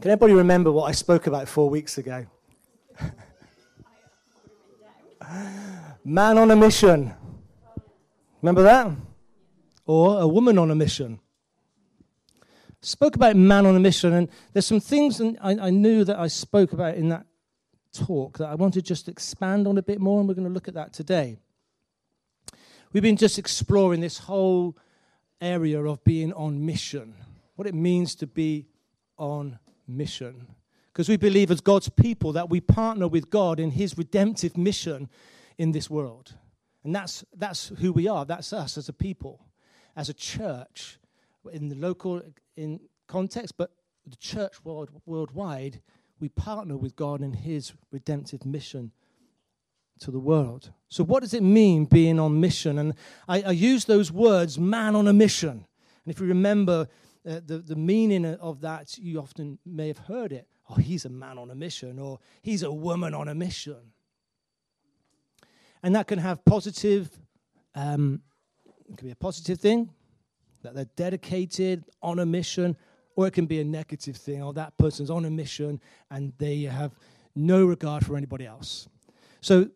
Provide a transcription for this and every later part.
Can anybody remember what I spoke about four weeks ago? Man on a mission. Remember that? Or a woman on a mission. Spoke about man on a mission, and there's some things I, I knew that I spoke about in that talk that I want to just expand on a bit more, and we're going to look at that today. We've been just exploring this whole area of being on mission, what it means to be on mission. Because we believe as God's people that we partner with God in his redemptive mission in this world. And that's, that's who we are. That's us as a people, as a church, in the local in context, but the church world, worldwide, we partner with God in his redemptive mission to the world. So, what does it mean being on mission? And I, I use those words, man on a mission. And if you remember uh, the, the meaning of that, you often may have heard it. Oh, he's a man on a mission, or he's a woman on a mission. And that can have positive, um, it can be a positive thing, that they're dedicated on a mission, or it can be a negative thing, or that person's on a mission and they have no regard for anybody else. So,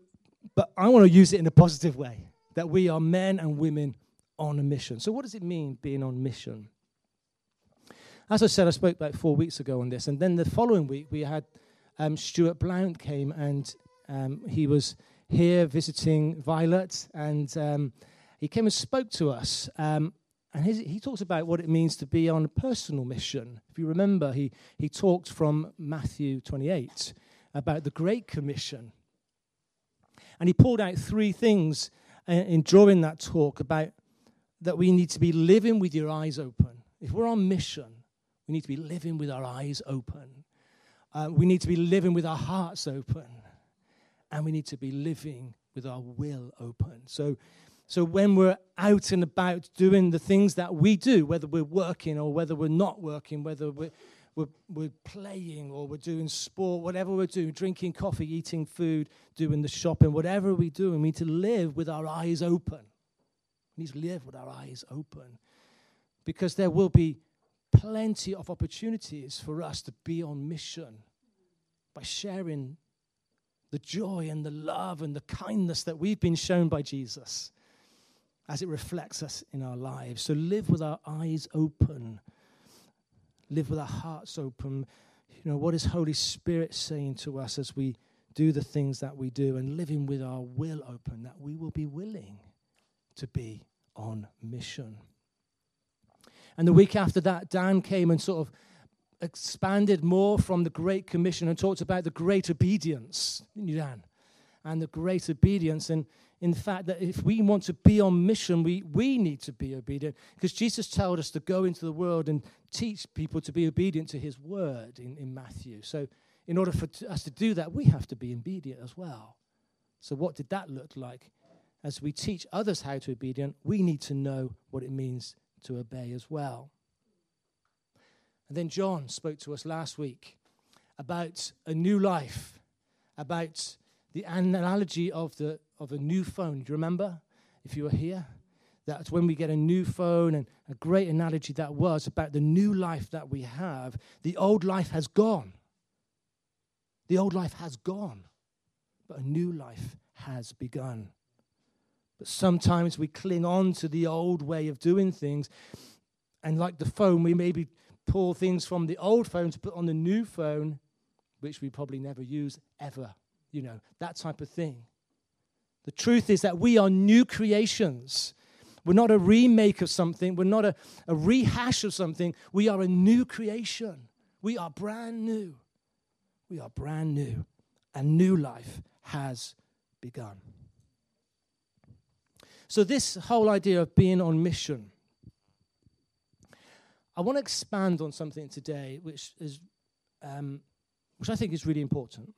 but I want to use it in a positive way that we are men and women on a mission. So, what does it mean being on mission? As I said, I spoke about four weeks ago on this, and then the following week we had um, Stuart Blount came and um, he was here visiting Violet, and um, he came and spoke to us. Um, and his, he talks about what it means to be on a personal mission. If you remember, he, he talked from Matthew 28 about the Great Commission. And he pulled out three things uh, in drawing that talk about that we need to be living with your eyes open. If we're on mission, we need to be living with our eyes open. Uh, we need to be living with our hearts open. And we need to be living with our will open. So so when we're out and about doing the things that we do, whether we're working or whether we're not working, whether we're, we're, we're playing or we're doing sport, whatever we're doing, drinking coffee, eating food, doing the shopping, whatever we do, we need to live with our eyes open. We need to live with our eyes open because there will be plenty of opportunities for us to be on mission by sharing the joy and the love and the kindness that we've been shown by Jesus as it reflects us in our lives. So live with our eyes open, live with our hearts open. You know, what is Holy Spirit saying to us as we do the things that we do and living with our will open, that we will be willing to be on mission. And the week after that, Dan came and sort of expanded more from the Great Commission and talked about the great obedience, Dan? And the great obedience. And in fact that if we want to be on mission, we, we need to be obedient. Because Jesus told us to go into the world and teach people to be obedient to his word in, in Matthew. So, in order for t- us to do that, we have to be obedient as well. So, what did that look like? As we teach others how to be obedient, we need to know what it means to obey as well. And then John spoke to us last week about a new life, about the analogy of the of a new phone. Do you remember? If you were here, that's when we get a new phone, and a great analogy that was about the new life that we have. The old life has gone. The old life has gone, but a new life has begun. But sometimes we cling on to the old way of doing things, and like the phone, we maybe pull things from the old phone to put on the new phone, which we probably never use ever. You know, that type of thing. The truth is that we are new creations. We're not a remake of something, we're not a, a rehash of something. We are a new creation. We are brand new. We are brand new. And new life has begun. So, this whole idea of being on mission, I want to expand on something today which, is, um, which I think is really important.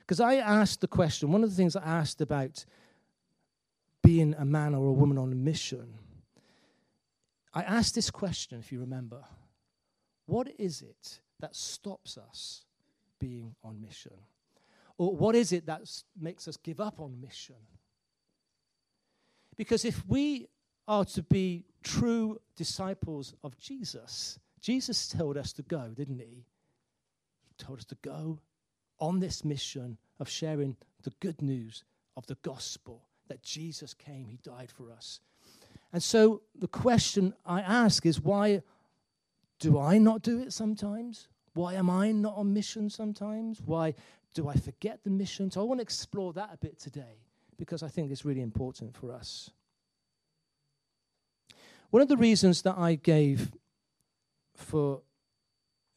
Because I asked the question, one of the things I asked about being a man or a woman on a mission, I asked this question, if you remember What is it that stops us being on mission? Or what is it that makes us give up on mission? Because if we are to be true disciples of Jesus, Jesus told us to go, didn't he? He told us to go on this mission of sharing the good news of the gospel that Jesus came, He died for us. And so the question I ask is why do I not do it sometimes? Why am I not on mission sometimes? Why do I forget the mission? So I want to explore that a bit today because I think it's really important for us. One of the reasons that I gave for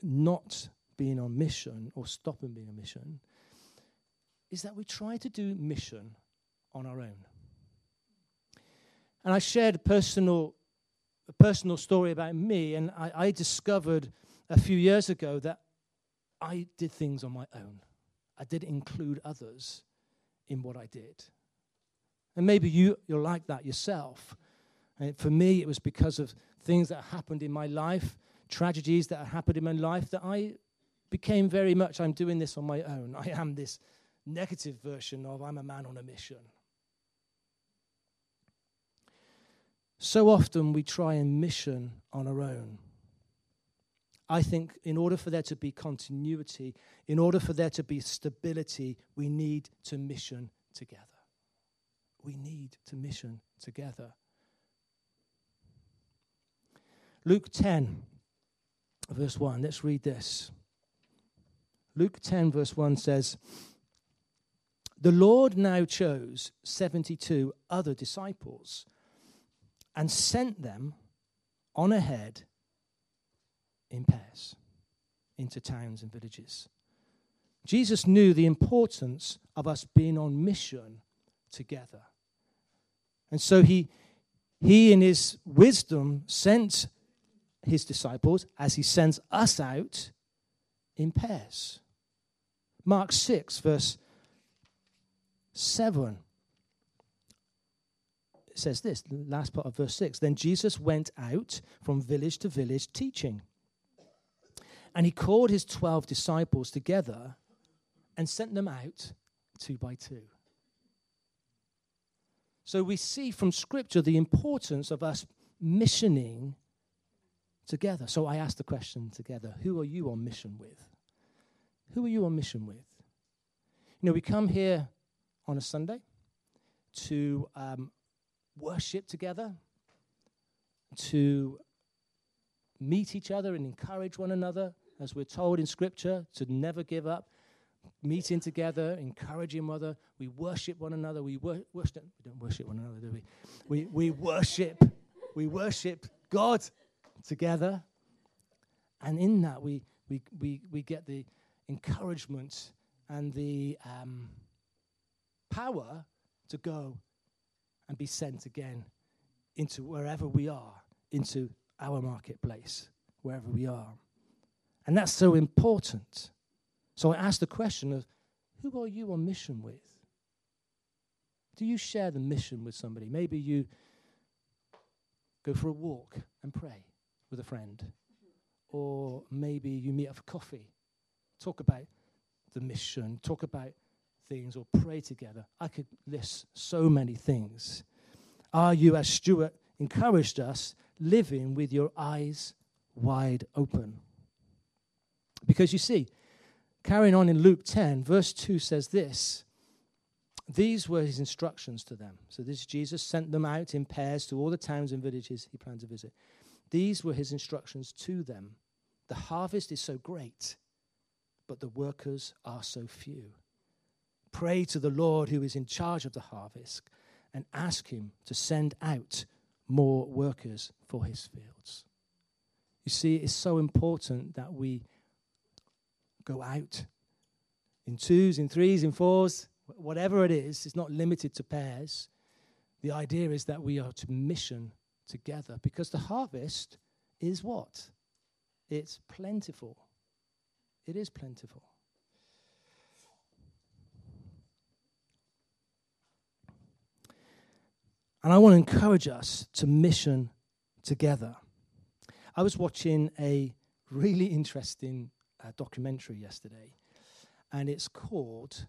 not being on mission or stopping being on mission is that we try to do mission on our own. And I shared a personal, a personal story about me, and I, I discovered a few years ago that I did things on my own. I didn't include others in what I did. And maybe you, you're like that yourself. And for me, it was because of things that happened in my life, tragedies that happened in my life, that I became very much, I'm doing this on my own. I am this negative version of I'm a man on a mission. So often we try and mission on our own. I think in order for there to be continuity, in order for there to be stability, we need to mission together. We need to mission together. Luke 10, verse 1. Let's read this. Luke 10, verse 1 says, The Lord now chose 72 other disciples and sent them on ahead in pairs into towns and villages. Jesus knew the importance of us being on mission together. And so he, he, in his wisdom, sent his disciples as he sends us out in pairs. Mark 6, verse 7 it says this, the last part of verse 6. Then Jesus went out from village to village teaching. And he called his 12 disciples together and sent them out two by two. So we see from Scripture the importance of us missioning together. So I ask the question together who are you on mission with? Who are you on mission with? You know, we come here on a Sunday to um, worship together, to meet each other and encourage one another, as we're told in Scripture, to never give up, meeting together, encouraging one another. We worship one another. We wor- worship. We don't worship one another, do we? We we worship. We worship God together, and in that we we we we get the encouragement and the um, power to go and be sent again into wherever we are, into our marketplace, wherever we are. And that's so important. So I ask the question of who are you on mission with? Do you share the mission with somebody? Maybe you go for a walk and pray with a friend. Or maybe you meet up for coffee, talk about the mission, talk about things, or pray together. I could list so many things. Are you, as Stuart encouraged us, living with your eyes wide open? Because you see, carrying on in Luke 10, verse 2 says this These were his instructions to them. So, this Jesus sent them out in pairs to all the towns and villages he planned to visit. These were his instructions to them. The harvest is so great, but the workers are so few. Pray to the Lord who is in charge of the harvest and ask him to send out more workers for his fields. You see, it's so important that we go out in twos, in threes, in fours, whatever it is. It's not limited to pairs. The idea is that we are to mission together because the harvest is what? It's plentiful. It is plentiful. And I want to encourage us to mission together. I was watching a really interesting uh, documentary yesterday, and it's called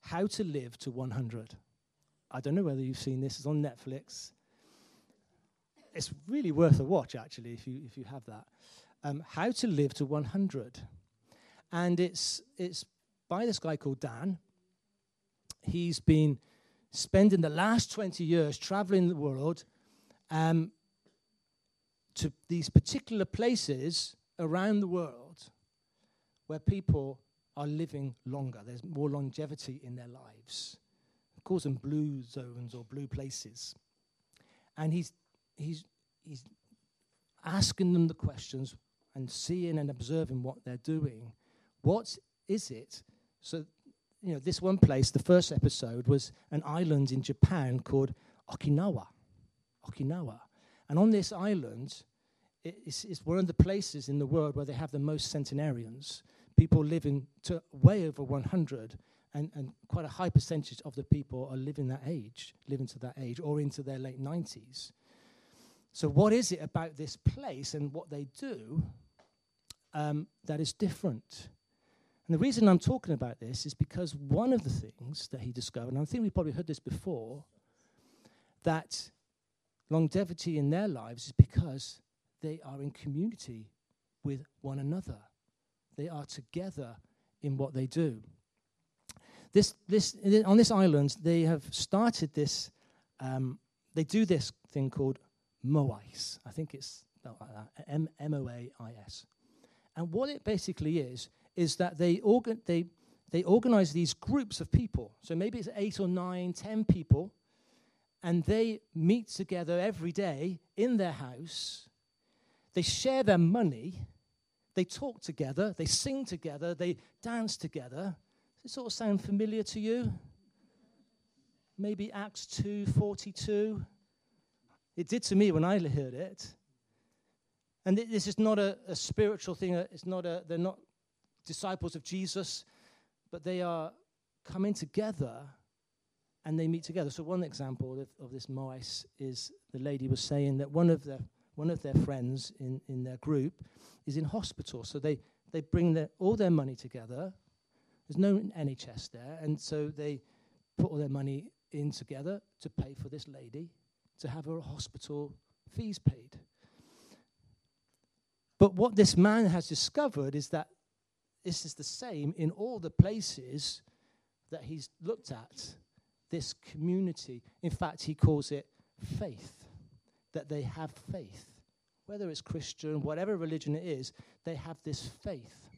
How to Live to 100. I don't know whether you've seen this, it's on Netflix. It's really worth a watch, actually, if you, if you have that. Um, How to Live to 100. And it's, it's by this guy called Dan. He's been spending the last 20 years traveling the world um, to these particular places around the world where people are living longer. There's more longevity in their lives. He calls them blue zones or blue places. And he's, he's, he's asking them the questions and seeing and observing what they're doing. What is it? So, you know, this one place, the first episode was an island in Japan called Okinawa. Okinawa. And on this island, it's, it's one of the places in the world where they have the most centenarians. People living to way over 100, and, and quite a high percentage of the people are living that age, living to that age, or into their late 90s. So, what is it about this place and what they do um, that is different? And the reason I'm talking about this is because one of the things that he discovered, and I think we've probably heard this before, that longevity in their lives is because they are in community with one another. They are together in what they do. This, this, on this island, they have started this, um, they do this thing called Moais. I think it's spelled like that, M O A I S. And what it basically is, is that they, organ- they, they organize these groups of people. So maybe it's eight or nine, ten people, and they meet together every day in their house. They share their money. They talk together. They sing together. They dance together. Does it sort of sound familiar to you? Maybe Acts 2:42. It did to me when I heard it. And this is not a, a spiritual thing. Uh, it's not a, they're not disciples of Jesus, but they are coming together and they meet together. So one example of, of this Moais is the lady was saying that one of their one of their friends in, in their group is in hospital. So they, they bring their, all their money together. There's no NHS there, and so they put all their money in together to pay for this lady to have her hospital fees paid. But what this man has discovered is that this is the same in all the places that he's looked at, this community. In fact, he calls it faith, that they have faith. Whether it's Christian, whatever religion it is, they have this faith.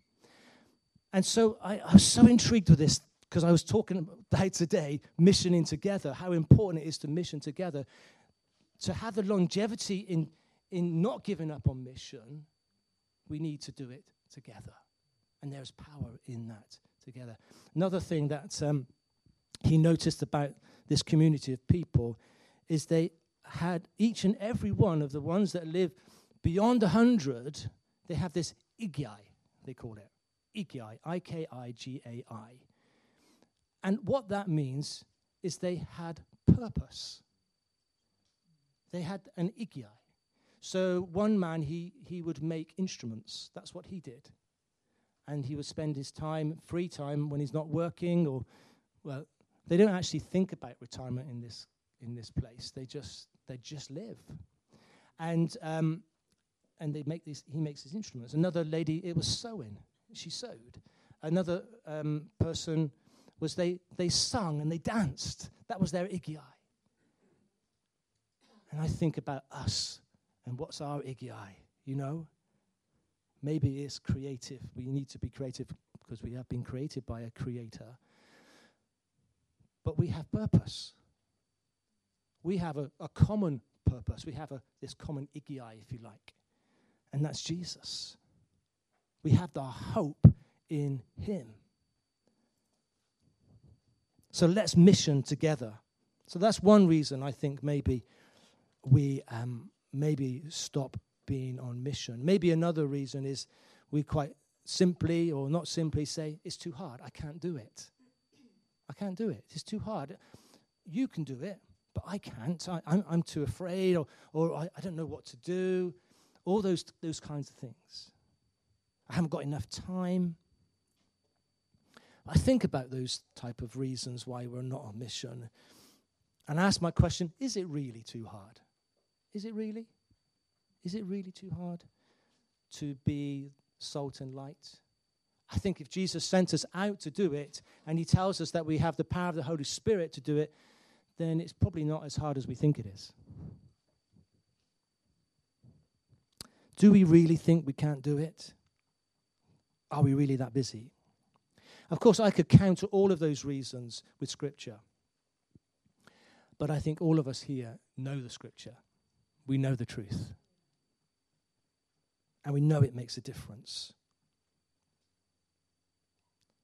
And so I, I was so intrigued with this because I was talking about today, missioning together, how important it is to mission together. To have the longevity in, in not giving up on mission we need to do it together. And there's power in that together. Another thing that um, he noticed about this community of people is they had each and every one of the ones that live beyond 100, they have this ikigai, they call it. Ikigai, I K I G A I. And what that means is they had purpose. They had an ikigai. So one man, he, he would make instruments. That's what he did. And he would spend his time, free time, when he's not working or, well, they don't actually think about retirement in this, in this place. They just, they just live. And, um, and they make these, he makes these instruments. Another lady, it was sewing. She sewed. Another um, person was they, they sung and they danced. That was their ikigai. And I think about us and what's our ikigai? You know? Maybe it's creative. We need to be creative because we have been created by a creator. But we have purpose. We have a, a common purpose. We have a, this common ikigai, if you like. And that's Jesus. We have our hope in Him. So let's mission together. So that's one reason I think maybe we um, maybe stop being on mission. Maybe another reason is we quite simply or not simply say, it's too hard. I can't do it. I can't do it. It's too hard. You can do it, but I can't. I, am too afraid or, or I, I don't know what to do. All those, those kinds of things. I haven't got enough time. I think about those type of reasons why we're not on mission and ask my question, is it really too hard? Is it really? Is it really too hard to be salt and light? I think if Jesus sent us out to do it and he tells us that we have the power of the Holy Spirit to do it, then it's probably not as hard as we think it is. Do we really think we can't do it? Are we really that busy? Of course, I could counter all of those reasons with Scripture. But I think all of us here know the Scripture. We know the truth. And we know it makes a difference.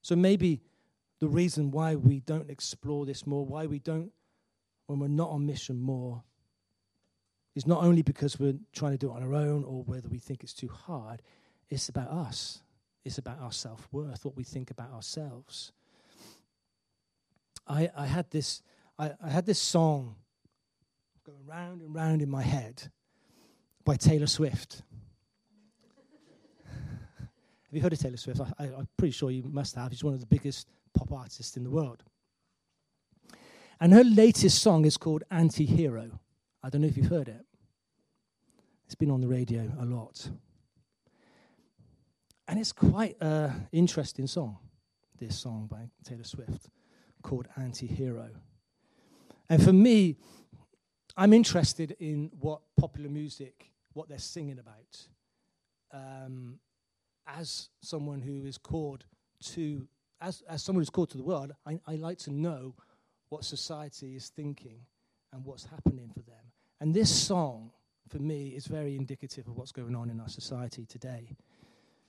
So maybe the reason why we don't explore this more, why we don't, when we're not on mission more, is not only because we're trying to do it on our own or whether we think it's too hard, it's about us. It's about our self worth, what we think about ourselves. I, I had this I, I had this song going round and round in my head by Taylor Swift. have you heard of Taylor Swift? I, am pretty sure you must have. She's one of the biggest pop artists in the world. And her latest song is called Anti Hero. I don't know if you've heard it. It's been on the radio a lot. And it's quite an interesting song, this song by Taylor Swift called Anti Hero. And for me, I'm interested in what popular music, what they're singing about. Um, as someone who is called to, as, as someone who's called to the world, I, I like to know what society is thinking and what's happening for them. And this song, for me, is very indicative of what's going on in our society today.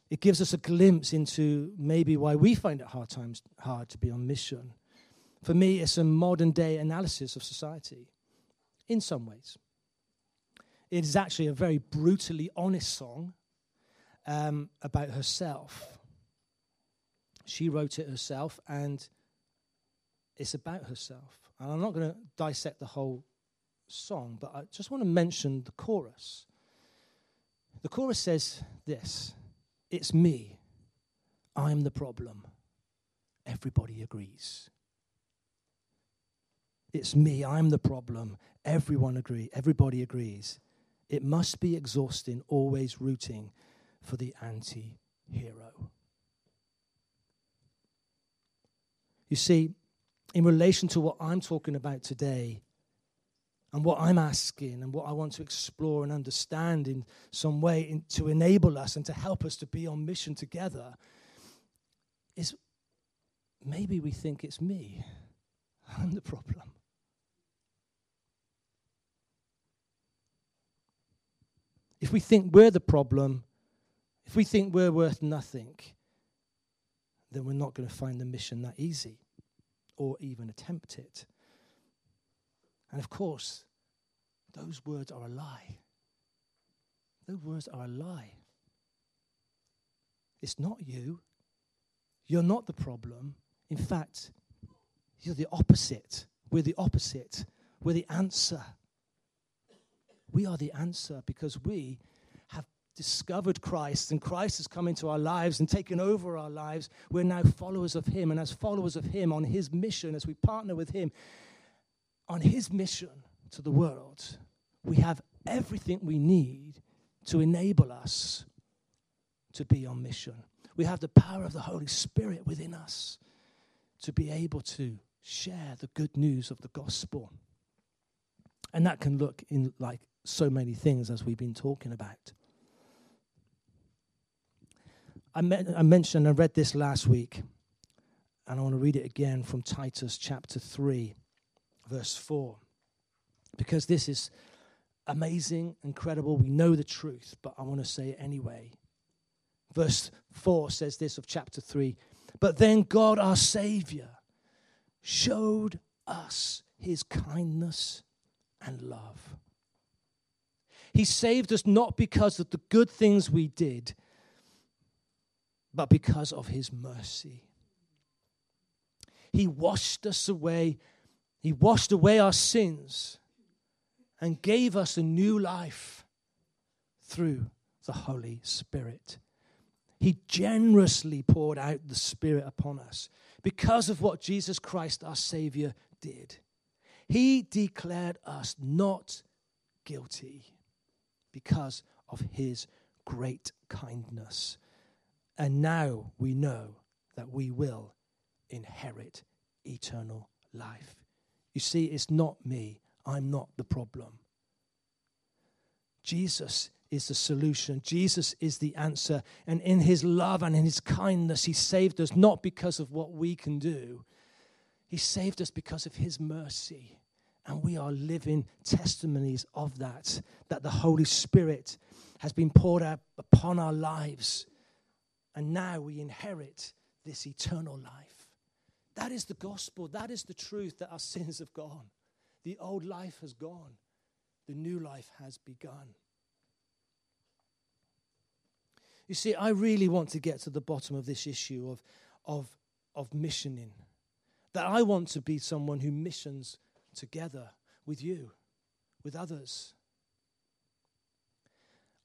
It gives us a glimpse into maybe why we find it hard times hard to be on mission. For me, it's a modern day analysis of society in some ways. It is actually a very brutally honest song um, about herself. She wrote it herself, and it's about herself. And I'm not going to dissect the whole song, but I just want to mention the chorus. The chorus says this It's me. I'm the problem. Everybody agrees. It's me. I'm the problem. Everyone agree. Everybody agrees. It must be exhausting, always rooting for the anti hero. You see, in relation to what I'm talking about today, and what I'm asking, and what I want to explore and understand in some way in, to enable us and to help us to be on mission together, is maybe we think it's me. I'm the problem. If we think we're the problem, if we think we're worth nothing, then we're not going to find the mission that easy or even attempt it. And of course, those words are a lie. Those words are a lie. It's not you. You're not the problem. In fact, you're the opposite. We're the opposite. We're the answer. We are the answer because we discovered Christ and Christ has come into our lives and taken over our lives. We're now followers of Him. And as followers of Him on His mission, as we partner with Him on His mission to the world, we have everything we need to enable us to be on mission. We have the power of the Holy Spirit within us to be able to share the good news of the gospel. And that can look in like so many things as we've been talking about. I, me- I mentioned, I read this last week, and I want to read it again from Titus chapter 3, verse 4, because this is amazing, incredible. We know the truth, but I want to say it anyway. Verse 4 says this of chapter 3 But then God, our Savior, showed us his kindness and love he saved us not because of the good things we did, but because of His mercy. He washed us away. He washed away our sins and gave us a new life through the Holy Spirit. He generously poured out the Spirit upon us because of what Jesus Christ, our Savior, did. He declared us not guilty because of his great kindness. And now we know that we will inherit eternal life. You see, it's not me. I'm not the problem. Jesus is the solution. Jesus is the answer. And in his love and in his kindness, he saved us not because of what we can do, he saved us because of his mercy. And we are living testimonies of that, that the Holy Spirit has been poured out upon our lives. And now we inherit this eternal life. That is the gospel. That is the truth that our sins have gone. The old life has gone, the new life has begun. You see, I really want to get to the bottom of this issue of, of, of missioning. That I want to be someone who missions together with you, with others.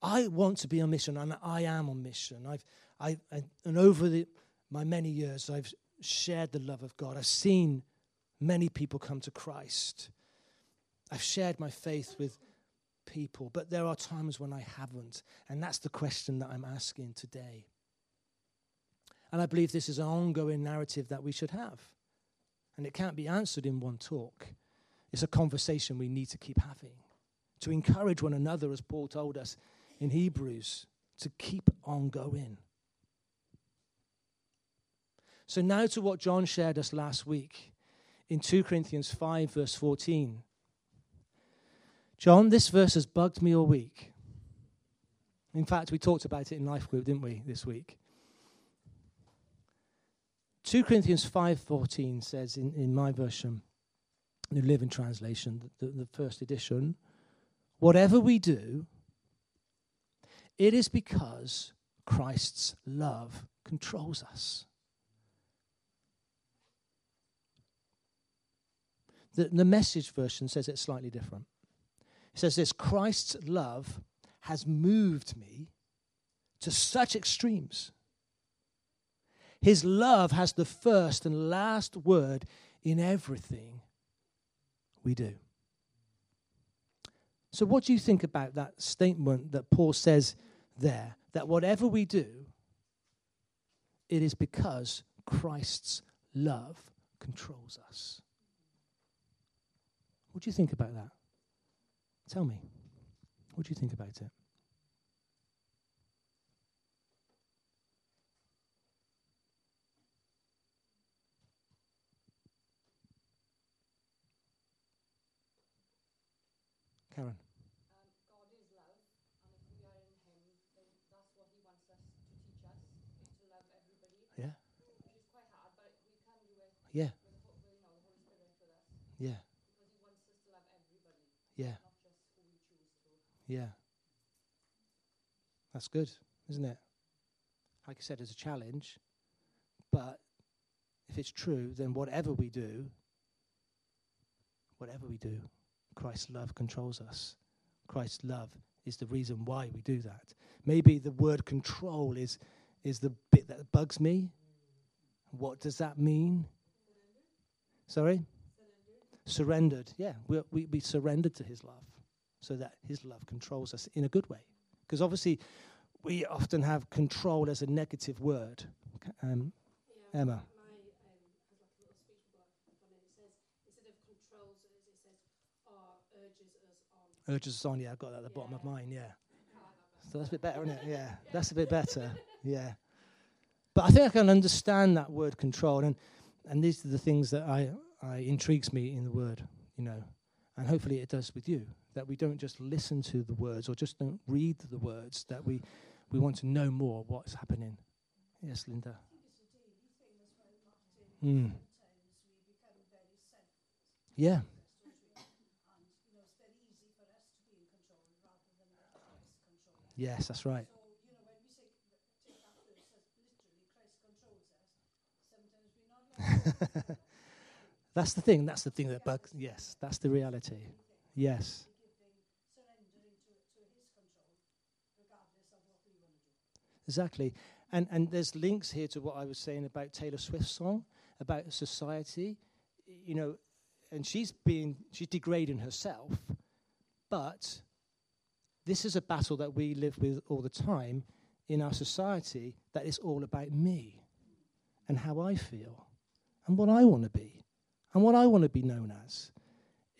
I want to be on mission, and I am on mission. I've, I, and over the, my many years, I've shared the love of God. I've seen many people come to Christ. I've shared my faith with people, but there are times when I haven't. And that's the question that I'm asking today. And I believe this is an ongoing narrative that we should have. And it can't be answered in one talk. It's a conversation we need to keep having, to encourage one another, as Paul told us in Hebrews, to keep on going. So, now to what John shared us last week in 2 Corinthians 5, verse 14. John, this verse has bugged me all week. In fact, we talked about it in Life Group, didn't we, this week? 2 Corinthians 5.14 says in, in my version, the Living Translation, the, the first edition, whatever we do, it is because Christ's love controls us. The, the message version says it slightly different. It says this Christ's love has moved me to such extremes. His love has the first and last word in everything we do. So, what do you think about that statement that Paul says there? That whatever we do, it is because Christ's love controls us. What do you think about that? Tell me, what do you think about it? Karen. Um, God is love and if we are in him that's what he wants us to teach us is to love everybody. Yeah. Yeah. Yeah. Yeah. Yeah. That's good, isn't it? Like I said, it's a challenge. But if it's true, then whatever we do, whatever we do, Christ's love controls us. Christ's love is the reason why we do that. Maybe the word control is, is the bit that bugs me. What does that mean? Sorry? Surrendered. Yeah, we, we, we surrendered to his love so that his love controls us in a good way. Because obviously, we often have control as a negative word. Um, yeah, Emma. urges us on. Yeah, I've got that at the bottom of mine. Yeah. So that's a bit better, isn't it? Yeah, that's a bit better. Yeah. But I think I can understand that word control, and and these are the things that I, I intrigues me in the word, you know, and hopefully it does with you that we don't just listen to the words or just don't read the words, that we, we want to know more what's happening. Yes, Linda. Mm. Yeah. Yes, that's right. that's the thing. That's the thing that bugs. Yes, that's the reality. Yes. Exactly. And, and there's links here to what I was saying about Taylor Swift's song, about society. You know, and she's being, she's degrading herself. But this is a battle that we live with all the time in our society that it's all about me and how I feel and what I want to be and what I want to be known as.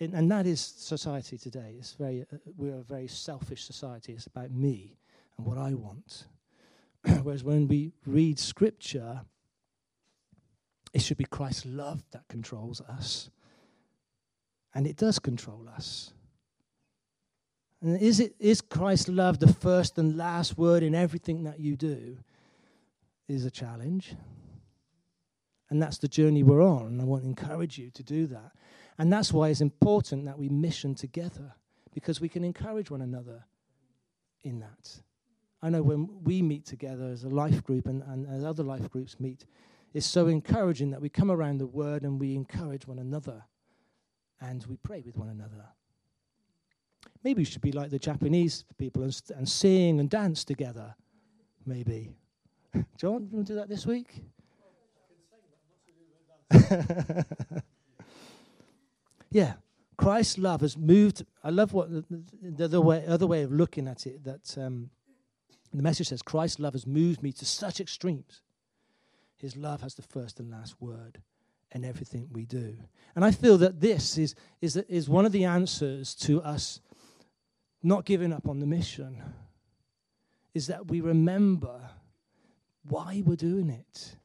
And, and that is society today. It's very, uh, we're a very selfish society. It's about me and what I want. Whereas when we read scripture, it should be Christ's love that controls us. And it does control us. And is, it, is Christ's love the first and last word in everything that you do? Is a challenge. And that's the journey we're on. And I want to encourage you to do that. And that's why it's important that we mission together, because we can encourage one another in that. I know when we meet together as a life group and, and as other life groups meet, it's so encouraging that we come around the word and we encourage one another and we pray with one another. Maybe we should be like the Japanese people and, and sing and dance together. Maybe. John, you want to do that this week? yeah. Christ's love has moved. I love what the, the other, way, other way of looking at it that um, the message says Christ's love has moved me to such extremes. His love has the first and last word in everything we do. And I feel that this is, is, is one of the answers to us not giving up on the mission, is that we remember why we're doing it.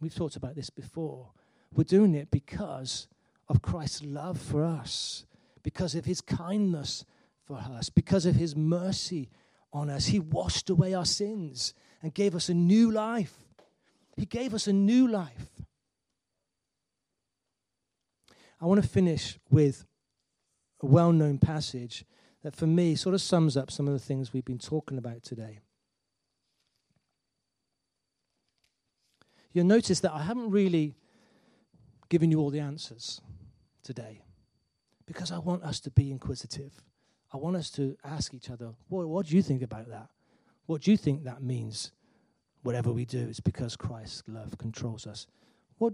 We've talked about this before. We're doing it because of Christ's love for us, because of his kindness for us, because of his mercy on us. He washed away our sins and gave us a new life. He gave us a new life. I want to finish with a well known passage that for me sort of sums up some of the things we've been talking about today. You'll notice that I haven't really given you all the answers today because I want us to be inquisitive. I want us to ask each other, well, what do you think about that? What do you think that means? Whatever we do, it's because Christ's love controls us. What,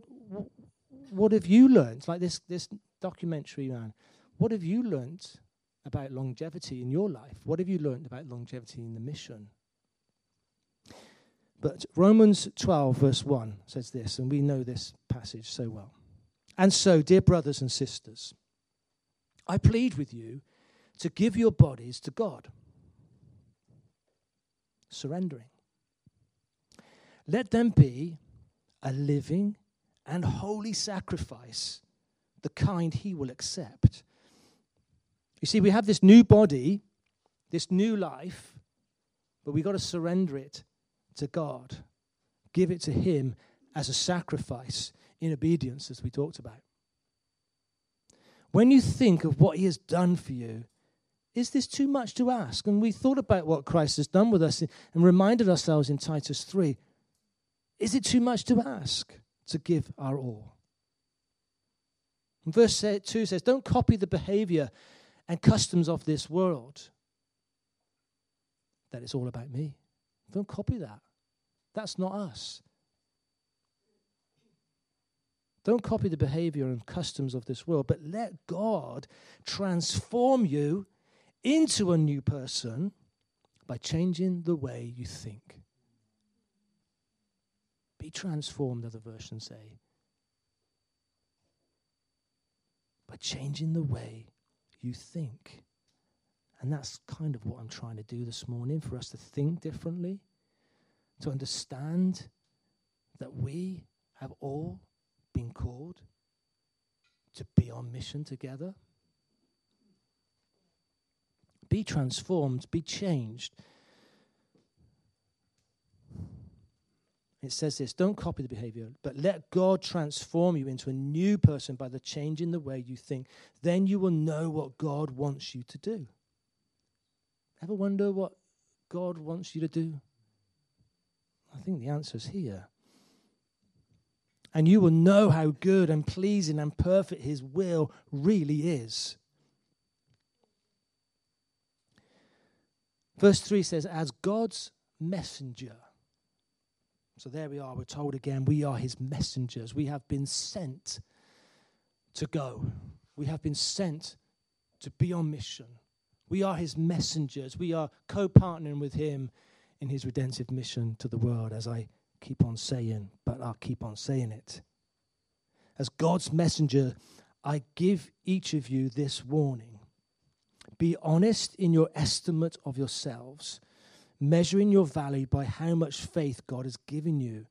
what, have you learned? Like this, this documentary, man. What have you learned about longevity in your life? What have you learned about longevity in the mission? But Romans 12, verse 1 says this, and we know this passage so well. And so, dear brothers and sisters, I plead with you to give your bodies to God, surrendering. Let them be a living and holy sacrifice, the kind He will accept. You see, we have this new body, this new life, but we've got to surrender it to God, give it to Him as a sacrifice in obedience, as we talked about. When you think of what He has done for you, is this too much to ask? And we thought about what Christ has done with us and reminded ourselves in Titus 3 is it too much to ask to give our all? And verse 2 says, Don't copy the behavior and customs of this world. That it's all about me. Don't copy that. That's not us. Don't copy the behavior and customs of this world, but let God transform you into a new person by changing the way you think. Be transformed, other versions say, by changing the way you think. And that's kind of what I'm trying to do this morning for us to think differently, to understand that we have all been called to be on mission together. Be transformed, be changed. It says this don't copy the behavior, but let God transform you into a new person by the change in the way you think. Then you will know what God wants you to do. Ever wonder what God wants you to do? I think the answer is here. And you will know how good and pleasing and perfect His will really is. Verse 3 says, As God's messenger. So there we are. We're told again, we are his messengers. We have been sent to go. We have been sent to be on mission. We are his messengers. We are co partnering with him in his redemptive mission to the world, as I keep on saying, but I'll keep on saying it. As God's messenger, I give each of you this warning be honest in your estimate of yourselves, measuring your value by how much faith God has given you.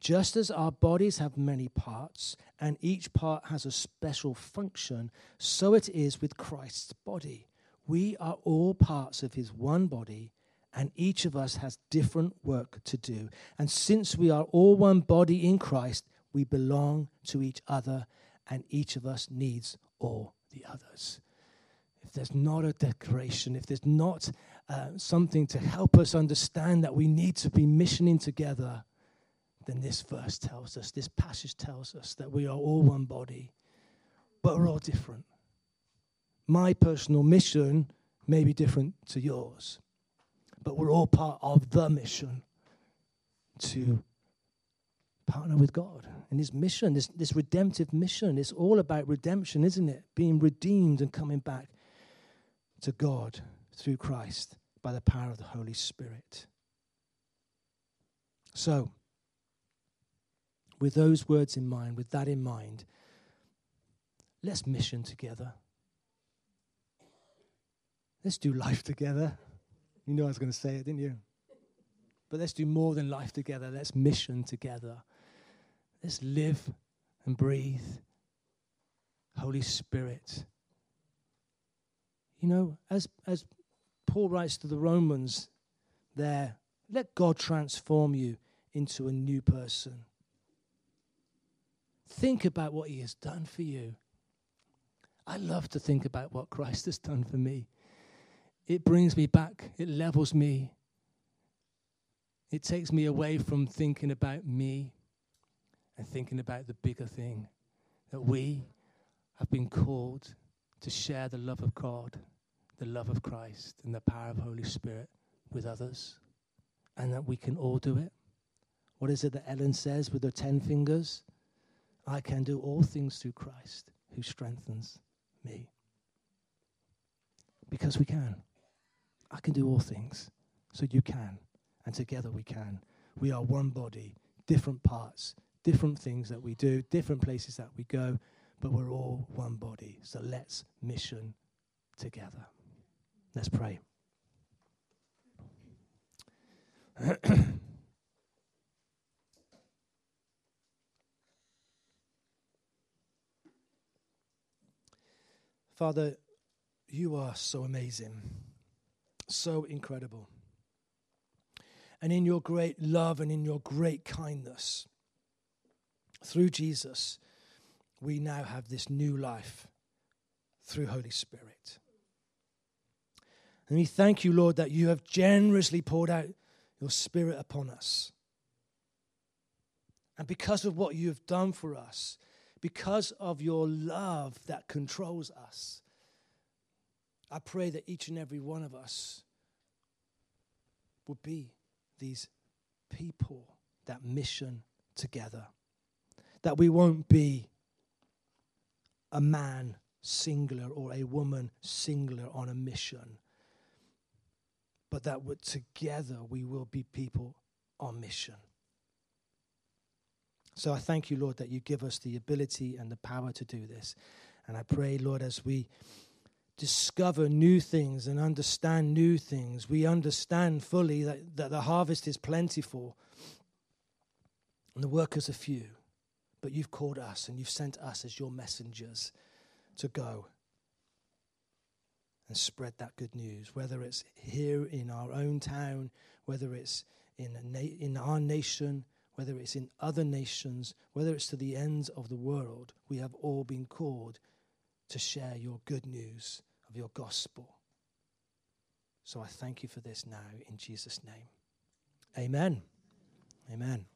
Just as our bodies have many parts, and each part has a special function, so it is with Christ's body. We are all parts of his one body, and each of us has different work to do. And since we are all one body in Christ, we belong to each other, and each of us needs all the others. If there's not a declaration, if there's not uh, something to help us understand that we need to be missioning together, then this verse tells us, this passage tells us that we are all one body, but we're all different. My personal mission may be different to yours, but we're all part of the mission to partner with God and His mission, this, this redemptive mission. It's all about redemption, isn't it? Being redeemed and coming back to God through Christ by the power of the Holy Spirit. So, with those words in mind, with that in mind, let's mission together. Let's do life together. You know I was going to say it, didn't you? But let's do more than life together. Let's mission together. Let's live and breathe. Holy Spirit. You know, as, as Paul writes to the Romans there, let God transform you into a new person. Think about what he has done for you. I love to think about what Christ has done for me. It brings me back, it levels me. It takes me away from thinking about me and thinking about the bigger thing that we have been called to share the love of God, the love of Christ, and the power of Holy Spirit with others, and that we can all do it. What is it that Ellen says with her 10 fingers? I can do all things through Christ who strengthens me. Because we can. I can do all things, so you can. And together we can. We are one body, different parts, different things that we do, different places that we go, but we're all one body. So let's mission together. Let's pray. Father, you are so amazing, so incredible. And in your great love and in your great kindness, through Jesus, we now have this new life through Holy Spirit. And we thank you, Lord, that you have generously poured out your Spirit upon us. And because of what you have done for us, because of your love that controls us, I pray that each and every one of us would be these people that mission together. That we won't be a man singular or a woman singular on a mission, but that together we will be people on mission. So I thank you, Lord, that you give us the ability and the power to do this. And I pray, Lord, as we discover new things and understand new things, we understand fully that, that the harvest is plentiful and the workers are few. But you've called us and you've sent us as your messengers to go and spread that good news, whether it's here in our own town, whether it's in, na- in our nation, whether it's in other nations, whether it's to the ends of the world, we have all been called to share your good news of your gospel. So I thank you for this now in Jesus' name. Amen. Amen.